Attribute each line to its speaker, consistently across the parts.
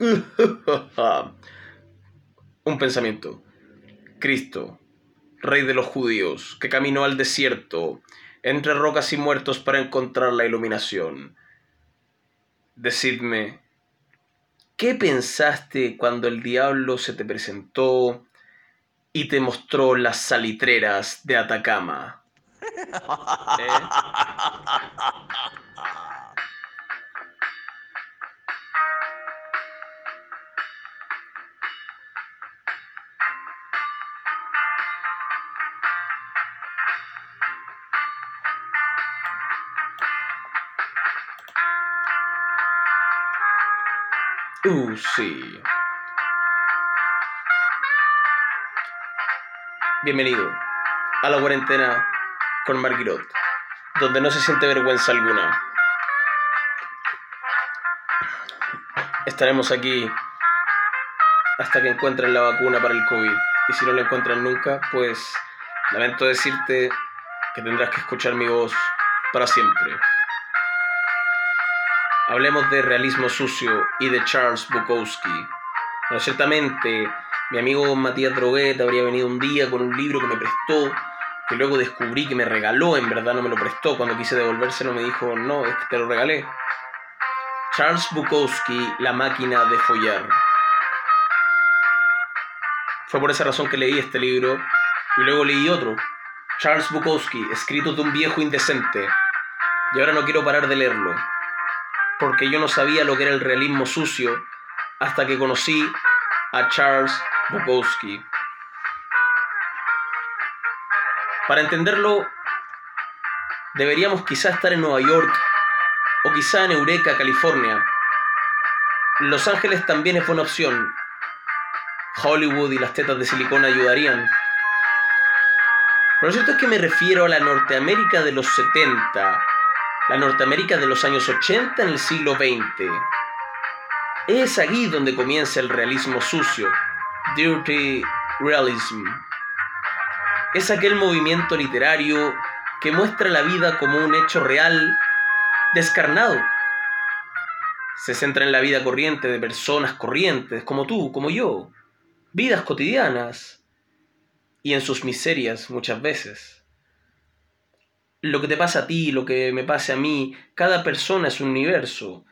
Speaker 1: Un pensamiento. Cristo, Rey de los judíos, que caminó al desierto, entre rocas y muertos para encontrar la iluminación. Decidme, ¿qué pensaste cuando el diablo se te presentó y te mostró las salitreras de Atacama? ¿Eh? Uh, sí. Bienvenido a la cuarentena con Marguerite, donde no se siente vergüenza alguna. Estaremos aquí hasta que encuentren la vacuna para el COVID. Y si no la encuentran nunca, pues lamento decirte que tendrás que escuchar mi voz para siempre. Hablemos de realismo sucio y de Charles Bukowski. Bueno, ciertamente, mi amigo Matías Droguet habría venido un día con un libro que me prestó, que luego descubrí que me regaló, en verdad no me lo prestó. Cuando quise devolvérselo me dijo, no, es te lo regalé. Charles Bukowski, La máquina de follar. Fue por esa razón que leí este libro y luego leí otro, Charles Bukowski, escrito de un viejo indecente. Y ahora no quiero parar de leerlo porque yo no sabía lo que era el realismo sucio hasta que conocí a Charles Bukowski. Para entenderlo, deberíamos quizá estar en Nueva York o quizá en Eureka, California. Los Ángeles también es buena opción. Hollywood y las tetas de silicona ayudarían. Pero lo cierto es que me refiero a la Norteamérica de los 70, la Norteamérica de los años 80 en el siglo XX. Es aquí donde comienza el realismo sucio, Dirty Realism. Es aquel movimiento literario que muestra la vida como un hecho real, descarnado. Se centra en la vida corriente de personas corrientes, como tú, como yo, vidas cotidianas, y en sus miserias muchas veces lo que te pasa a ti, lo que me pase a mí, cada persona es un universo.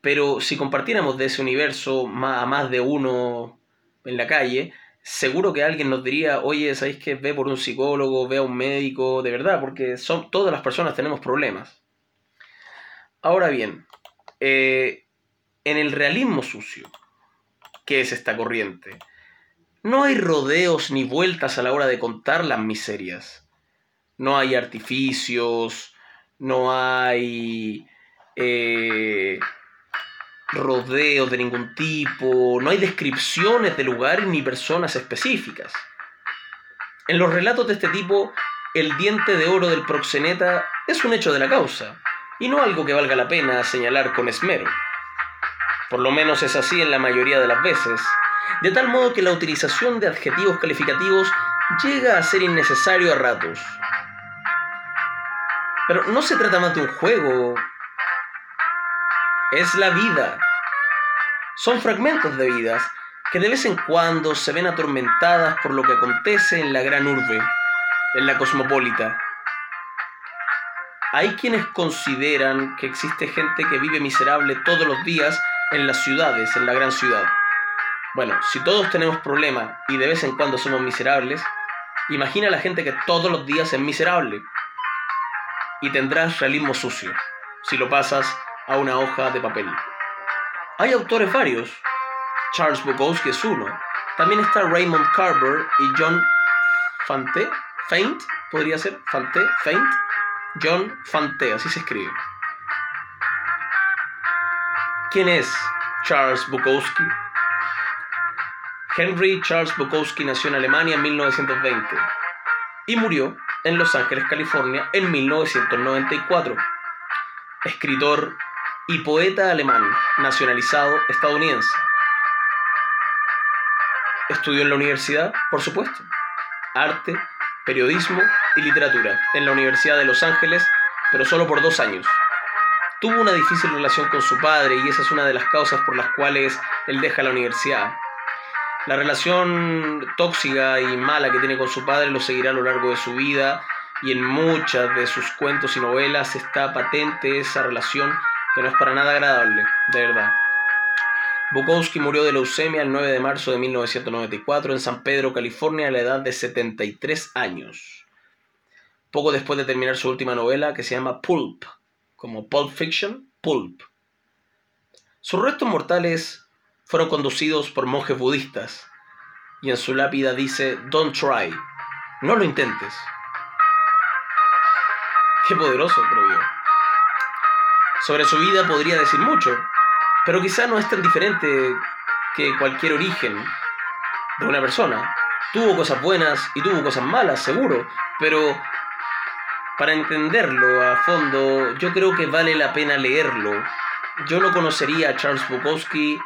Speaker 1: Pero si compartiéramos de ese universo a más de uno en la calle, seguro que alguien nos diría, oye, ¿sabéis que ve por un psicólogo, ve a un médico? De verdad, porque son, todas las personas tenemos problemas. Ahora bien, eh, en el realismo sucio, ¿qué es esta corriente? No hay rodeos ni vueltas a la hora de contar las miserias no hay artificios, no hay eh, rodeos de ningún tipo, no hay descripciones de lugares ni personas específicas. En los relatos de este tipo, el diente de oro del proxeneta es un hecho de la causa, y no algo que valga la pena señalar con esmero. Por lo menos es así en la mayoría de las veces, de tal modo que la utilización de adjetivos calificativos llega a ser innecesario a ratos. Pero no se trata más de un juego. Es la vida. Son fragmentos de vidas que de vez en cuando se ven atormentadas por lo que acontece en la gran urbe, en la cosmopolita. Hay quienes consideran que existe gente que vive miserable todos los días en las ciudades, en la gran ciudad. Bueno, si todos tenemos problemas y de vez en cuando somos miserables, imagina la gente que todos los días es miserable y tendrás realismo sucio si lo pasas a una hoja de papel. Hay autores varios. Charles Bukowski es uno. También está Raymond Carver y John Fante. Faint, podría ser. Fante, Faint. John Fante, así se escribe. ¿Quién es Charles Bukowski? Henry Charles Bukowski nació en Alemania en 1920 y murió en Los Ángeles, California, en 1994. Escritor y poeta alemán, nacionalizado estadounidense. Estudió en la universidad, por supuesto, arte, periodismo y literatura en la Universidad de Los Ángeles, pero solo por dos años. tuvo una difícil relación con su padre y esa es una de las causas por las cuales él deja la universidad. La relación tóxica y mala que tiene con su padre lo seguirá a lo largo de su vida y en muchas de sus cuentos y novelas está patente esa relación que no es para nada agradable, de verdad. Bukowski murió de leucemia el 9 de marzo de 1994 en San Pedro, California, a la edad de 73 años. Poco después de terminar su última novela, que se llama Pulp, como Pulp Fiction, Pulp. Sus restos mortales fueron conducidos por monjes budistas, y en su lápida dice, Don't try, no lo intentes. Qué poderoso, creo yo. Sobre su vida podría decir mucho, pero quizá no es tan diferente que cualquier origen de una persona. Tuvo cosas buenas y tuvo cosas malas, seguro, pero para entenderlo a fondo, yo creo que vale la pena leerlo. Yo no conocería a Charles Bukowski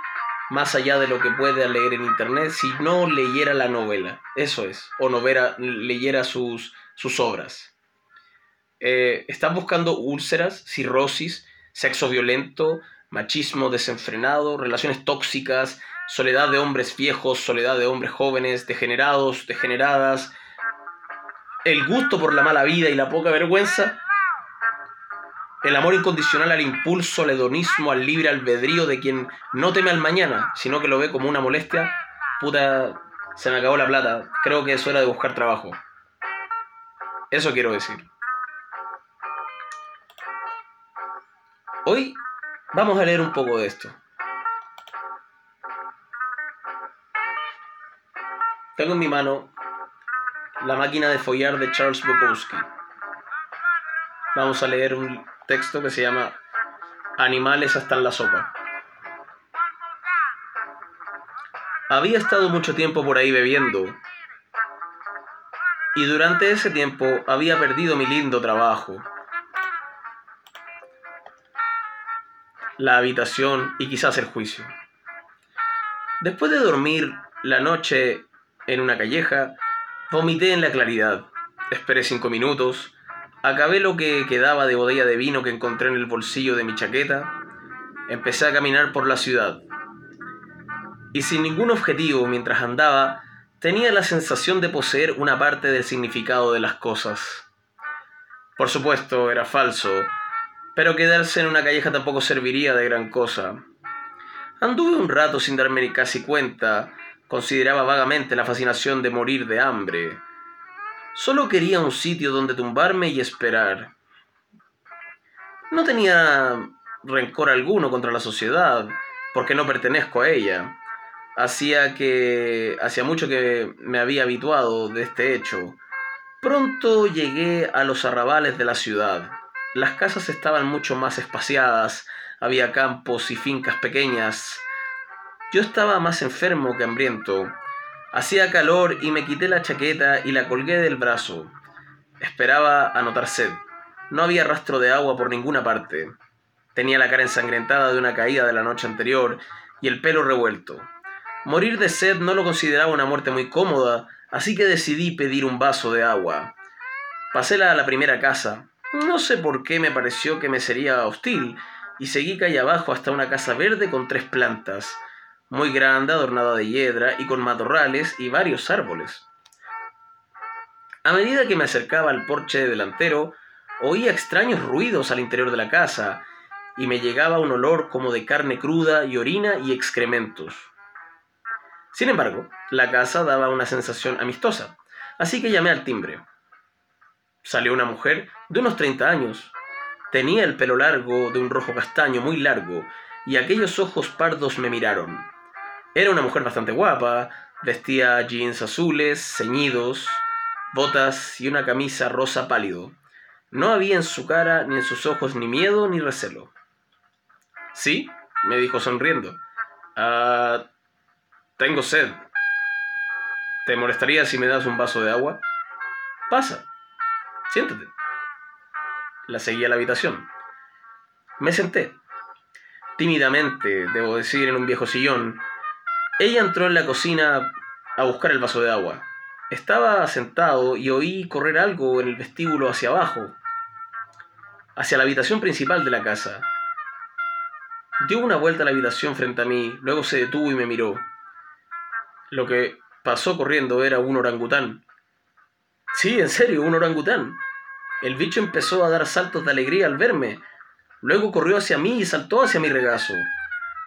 Speaker 1: más allá de lo que pueda leer en internet si no leyera la novela. Eso es, o no leyera sus, sus obras. Eh, están buscando úlceras, cirrosis, sexo violento, machismo desenfrenado, relaciones tóxicas, soledad de hombres viejos, soledad de hombres jóvenes, degenerados, degeneradas, el gusto por la mala vida y la poca vergüenza, el amor incondicional al impulso, al hedonismo, al libre albedrío de quien no teme al mañana, sino que lo ve como una molestia, puta, se me acabó la plata, creo que es hora de buscar trabajo. Eso quiero decir. Hoy Vamos a leer un poco de esto. Tengo en mi mano La máquina de follar de Charles Bukowski. Vamos a leer un texto que se llama Animales hasta en la sopa. Había estado mucho tiempo por ahí bebiendo y durante ese tiempo había perdido mi lindo trabajo la habitación y quizás el juicio. Después de dormir la noche en una calleja, vomité en la claridad. Esperé cinco minutos, acabé lo que quedaba de botella de vino que encontré en el bolsillo de mi chaqueta, empecé a caminar por la ciudad. Y sin ningún objetivo mientras andaba, tenía la sensación de poseer una parte del significado de las cosas. Por supuesto, era falso, pero quedarse en una calleja tampoco serviría de gran cosa. Anduve un rato sin darme casi cuenta, consideraba vagamente la fascinación de morir de hambre. Solo quería un sitio donde tumbarme y esperar. No tenía rencor alguno contra la sociedad, porque no pertenezco a ella. Hacía que hacía mucho que me había habituado de este hecho. Pronto llegué a los arrabales de la ciudad. Las casas estaban mucho más espaciadas, había campos y fincas pequeñas. Yo estaba más enfermo que hambriento. Hacía calor y me quité la chaqueta y la colgué del brazo. Esperaba anotar sed. No había rastro de agua por ninguna parte. Tenía la cara ensangrentada de una caída de la noche anterior y el pelo revuelto. Morir de sed no lo consideraba una muerte muy cómoda, así que decidí pedir un vaso de agua. Pasé a la primera casa. No sé por qué me pareció que me sería hostil, y seguí calle abajo hasta una casa verde con tres plantas, muy grande, adornada de hiedra y con matorrales y varios árboles. A medida que me acercaba al porche delantero, oía extraños ruidos al interior de la casa, y me llegaba un olor como de carne cruda y orina y excrementos. Sin embargo, la casa daba una sensación amistosa, así que llamé al timbre. Salió una mujer de unos 30 años. Tenía el pelo largo, de un rojo castaño muy largo, y aquellos ojos pardos me miraron. Era una mujer bastante guapa, vestía jeans azules, ceñidos, botas y una camisa rosa pálido. No había en su cara ni en sus ojos ni miedo ni recelo. Sí, me dijo sonriendo. Ah, tengo sed. ¿Te molestaría si me das un vaso de agua? Pasa. Siéntate. La seguí a la habitación. Me senté. Tímidamente, debo decir, en un viejo sillón. Ella entró en la cocina a buscar el vaso de agua. Estaba sentado y oí correr algo en el vestíbulo hacia abajo, hacia la habitación principal de la casa. Dio una vuelta a la habitación frente a mí, luego se detuvo y me miró. Lo que pasó corriendo era un orangután. Sí, en serio, un orangután. El bicho empezó a dar saltos de alegría al verme. Luego corrió hacia mí y saltó hacia mi regazo.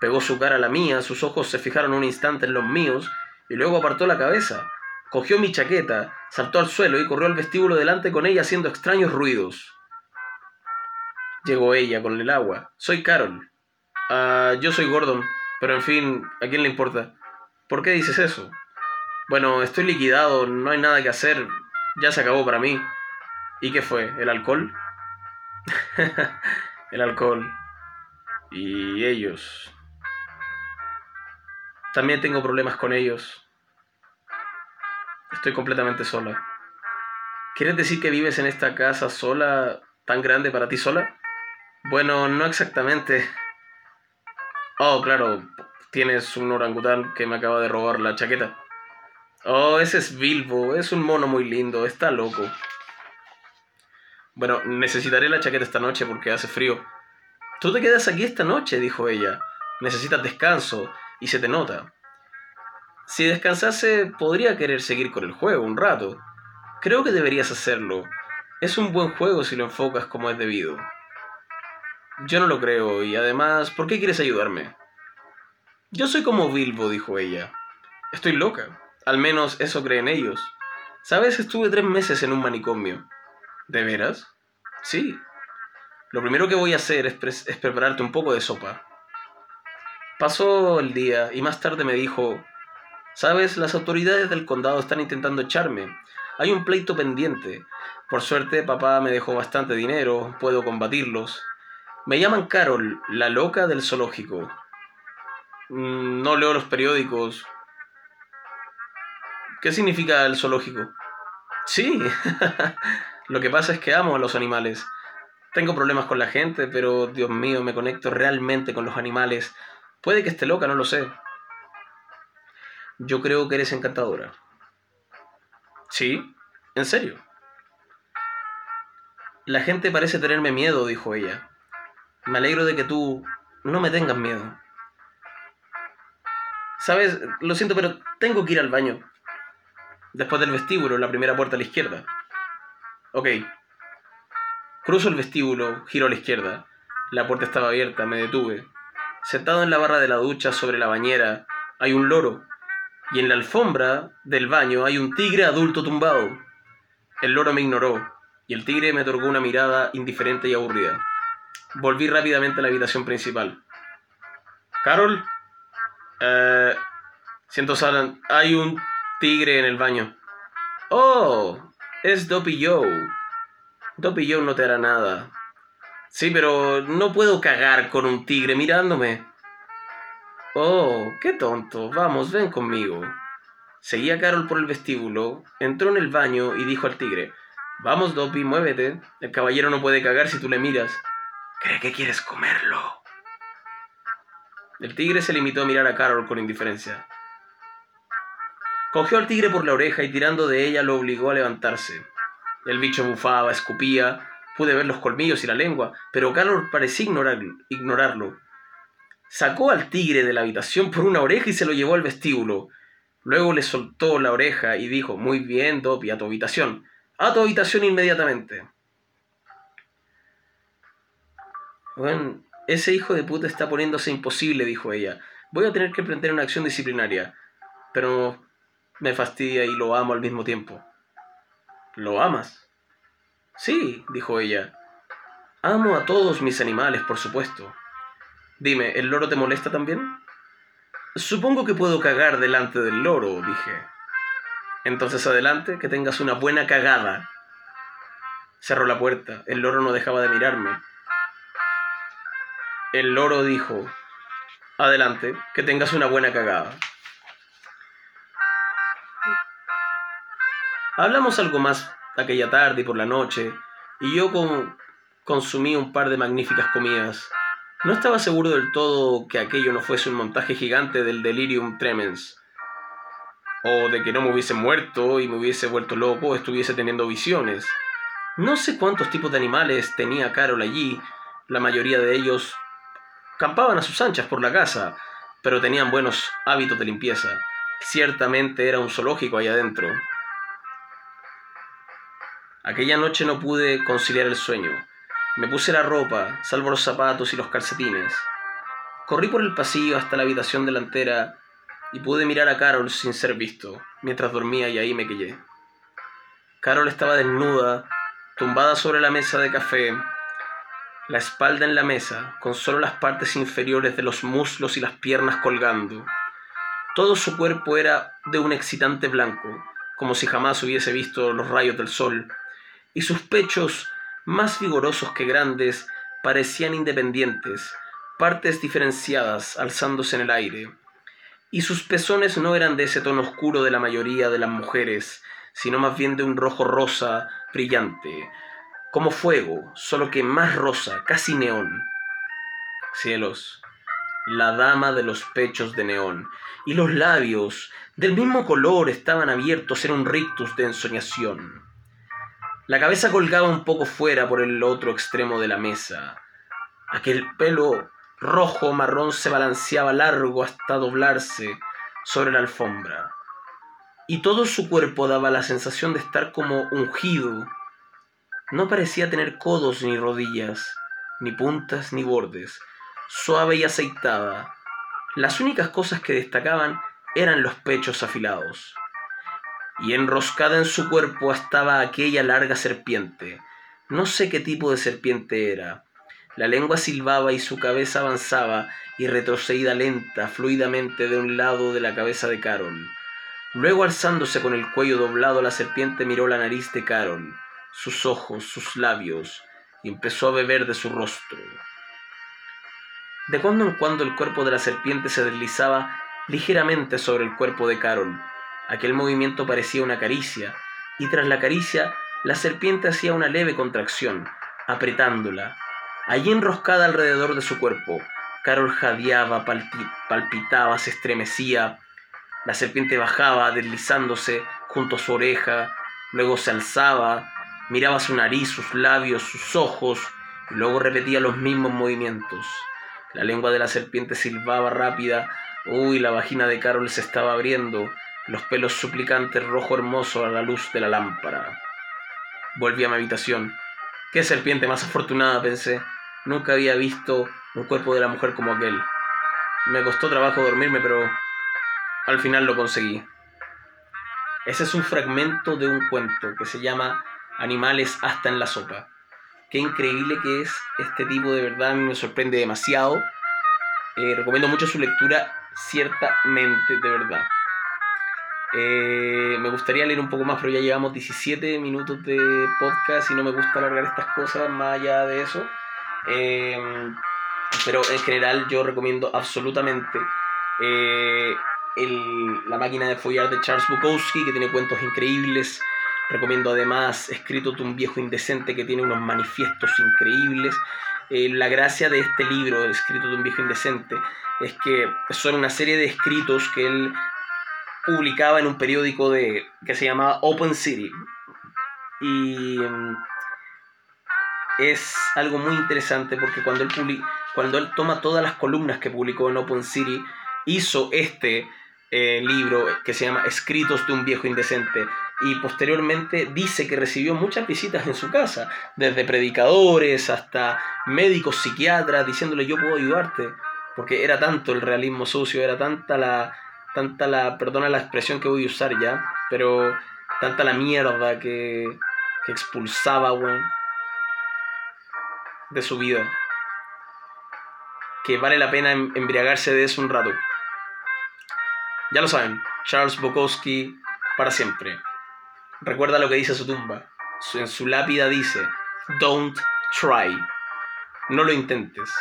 Speaker 1: Pegó su cara a la mía, sus ojos se fijaron un instante en los míos y luego apartó la cabeza. Cogió mi chaqueta, saltó al suelo y corrió al vestíbulo delante con ella haciendo extraños ruidos. Llegó ella con el agua. Soy Carol. Ah, yo soy Gordon. Pero en fin, ¿a quién le importa? ¿Por qué dices eso? Bueno, estoy liquidado, no hay nada que hacer. Ya se acabó para mí. ¿Y qué fue? ¿El alcohol? el alcohol. Y ellos. También tengo problemas con ellos. Estoy completamente sola. ¿Quieres decir que vives en esta casa sola, tan grande para ti sola? Bueno, no exactamente. Oh, claro, tienes un orangután que me acaba de robar la chaqueta. Oh, ese es Bilbo, es un mono muy lindo, está loco. Bueno, necesitaré la chaqueta esta noche porque hace frío. Tú te quedas aquí esta noche, dijo ella. Necesitas descanso y se te nota. Si descansase, podría querer seguir con el juego un rato. Creo que deberías hacerlo. Es un buen juego si lo enfocas como es debido. Yo no lo creo, y además, ¿por qué quieres ayudarme? Yo soy como Bilbo, dijo ella. Estoy loca. Al menos eso creen ellos. ¿Sabes? Estuve tres meses en un manicomio. ¿De veras? Sí. Lo primero que voy a hacer es, es prepararte un poco de sopa. Pasó el día y más tarde me dijo, Sabes, las autoridades del condado están intentando echarme. Hay un pleito pendiente. Por suerte, papá me dejó bastante dinero, puedo combatirlos. Me llaman Carol, la loca del zoológico. Mm, no leo los periódicos. ¿Qué significa el zoológico? Sí, lo que pasa es que amo a los animales. Tengo problemas con la gente, pero Dios mío, me conecto realmente con los animales. Puede que esté loca, no lo sé. Yo creo que eres encantadora. ¿Sí? ¿En serio? La gente parece tenerme miedo, dijo ella. Me alegro de que tú no me tengas miedo. Sabes, lo siento, pero tengo que ir al baño. Después del vestíbulo, la primera puerta a la izquierda. Ok. Cruzo el vestíbulo, giro a la izquierda. La puerta estaba abierta, me detuve. Sentado en la barra de la ducha sobre la bañera hay un loro y en la alfombra del baño hay un tigre adulto tumbado. El loro me ignoró y el tigre me otorgó una mirada indiferente y aburrida. Volví rápidamente a la habitación principal. Carol, eh, siento Salan, hay un tigre en el baño. Oh, es Dopey Joe. Dopey Joe no te hará nada. Sí, pero no puedo cagar con un tigre mirándome. Oh, qué tonto. Vamos, ven conmigo. Seguía Carol por el vestíbulo, entró en el baño y dijo al tigre, Vamos, Dopey, muévete. El caballero no puede cagar si tú le miras. Cree que quieres comerlo. El tigre se limitó a mirar a Carol con indiferencia. Cogió al tigre por la oreja y tirando de ella lo obligó a levantarse. El bicho bufaba, escupía, Pude ver los colmillos y la lengua, pero Carol parecía ignorarlo. Sacó al tigre de la habitación por una oreja y se lo llevó al vestíbulo. Luego le soltó la oreja y dijo, muy bien, Dopi, a tu habitación. A tu habitación inmediatamente. Bueno, ese hijo de puta está poniéndose imposible, dijo ella. Voy a tener que emprender una acción disciplinaria. Pero me fastidia y lo amo al mismo tiempo. ¿Lo amas? Sí, dijo ella. Amo a todos mis animales, por supuesto. Dime, ¿el loro te molesta también? Supongo que puedo cagar delante del loro, dije. Entonces adelante, que tengas una buena cagada. Cerró la puerta, el loro no dejaba de mirarme. El loro dijo, adelante, que tengas una buena cagada. Hablamos algo más aquella tarde y por la noche, y yo consumí un par de magníficas comidas. No estaba seguro del todo que aquello no fuese un montaje gigante del delirium tremens, o de que no me hubiese muerto y me hubiese vuelto loco o estuviese teniendo visiones. No sé cuántos tipos de animales tenía Carol allí, la mayoría de ellos campaban a sus anchas por la casa, pero tenían buenos hábitos de limpieza. Ciertamente era un zoológico ahí adentro. Aquella noche no pude conciliar el sueño. Me puse la ropa, salvo los zapatos y los calcetines. Corrí por el pasillo hasta la habitación delantera y pude mirar a Carol sin ser visto, mientras dormía y ahí me quedé. Carol estaba desnuda, tumbada sobre la mesa de café, la espalda en la mesa, con solo las partes inferiores de los muslos y las piernas colgando. Todo su cuerpo era de un excitante blanco, como si jamás hubiese visto los rayos del sol, y sus pechos, más vigorosos que grandes, parecían independientes, partes diferenciadas alzándose en el aire. Y sus pezones no eran de ese tono oscuro de la mayoría de las mujeres, sino más bien de un rojo rosa brillante, como fuego, solo que más rosa, casi neón. Cielos, la dama de los pechos de neón, y los labios, del mismo color, estaban abiertos en un rictus de ensoñación. La cabeza colgaba un poco fuera por el otro extremo de la mesa. Aquel pelo rojo marrón se balanceaba largo hasta doblarse sobre la alfombra. Y todo su cuerpo daba la sensación de estar como ungido no parecía tener codos ni rodillas, ni puntas ni bordes, suave y aceitada. Las únicas cosas que destacaban eran los pechos afilados. Y enroscada en su cuerpo estaba aquella larga serpiente. No sé qué tipo de serpiente era. La lengua silbaba y su cabeza avanzaba y retrocedida lenta, fluidamente de un lado de la cabeza de Carol. Luego alzándose con el cuello doblado, la serpiente miró la nariz de Carol sus ojos, sus labios, y empezó a beber de su rostro. De cuando en cuando el cuerpo de la serpiente se deslizaba ligeramente sobre el cuerpo de Carol. Aquel movimiento parecía una caricia, y tras la caricia la serpiente hacía una leve contracción, apretándola. Allí enroscada alrededor de su cuerpo, Carol jadeaba, palpitaba, se estremecía. La serpiente bajaba, deslizándose junto a su oreja, luego se alzaba, Miraba su nariz, sus labios, sus ojos, y luego repetía los mismos movimientos. La lengua de la serpiente silbaba rápida. Uy, la vagina de Carol se estaba abriendo, los pelos suplicantes rojo hermoso a la luz de la lámpara. Volví a mi habitación. Qué serpiente más afortunada, pensé. Nunca había visto un cuerpo de la mujer como aquel. Me costó trabajo dormirme, pero al final lo conseguí. Ese es un fragmento de un cuento que se llama animales hasta en la sopa. Qué increíble que es este tipo, de verdad, me sorprende demasiado. Eh, recomiendo mucho su lectura, ciertamente, de verdad. Eh, me gustaría leer un poco más, pero ya llevamos 17 minutos de podcast y no me gusta alargar estas cosas más allá de eso. Eh, pero en general yo recomiendo absolutamente La máquina de follar de Charles Bukowski, que tiene cuentos increíbles. Recomiendo además Escrito de un viejo indecente que tiene unos manifiestos increíbles. Eh, la gracia de este libro, Escrito de un viejo indecente, es que son una serie de escritos que él publicaba en un periódico de, que se llamaba Open City. Y mm, es algo muy interesante porque cuando él, cuando él toma todas las columnas que publicó en Open City, hizo este eh, libro que se llama Escritos de un viejo indecente y posteriormente dice que recibió muchas visitas en su casa, desde predicadores hasta médicos psiquiatras diciéndole yo puedo ayudarte, porque era tanto el realismo sucio, era tanta la, tanta la, perdona la expresión que voy a usar ya, pero tanta la mierda que, que expulsaba, de su vida, que vale la pena em, embriagarse de eso un rato. Ya lo saben, Charles Bukowski para siempre. Recuerda lo que dice su tumba. En su lápida dice, Don't try. No lo intentes.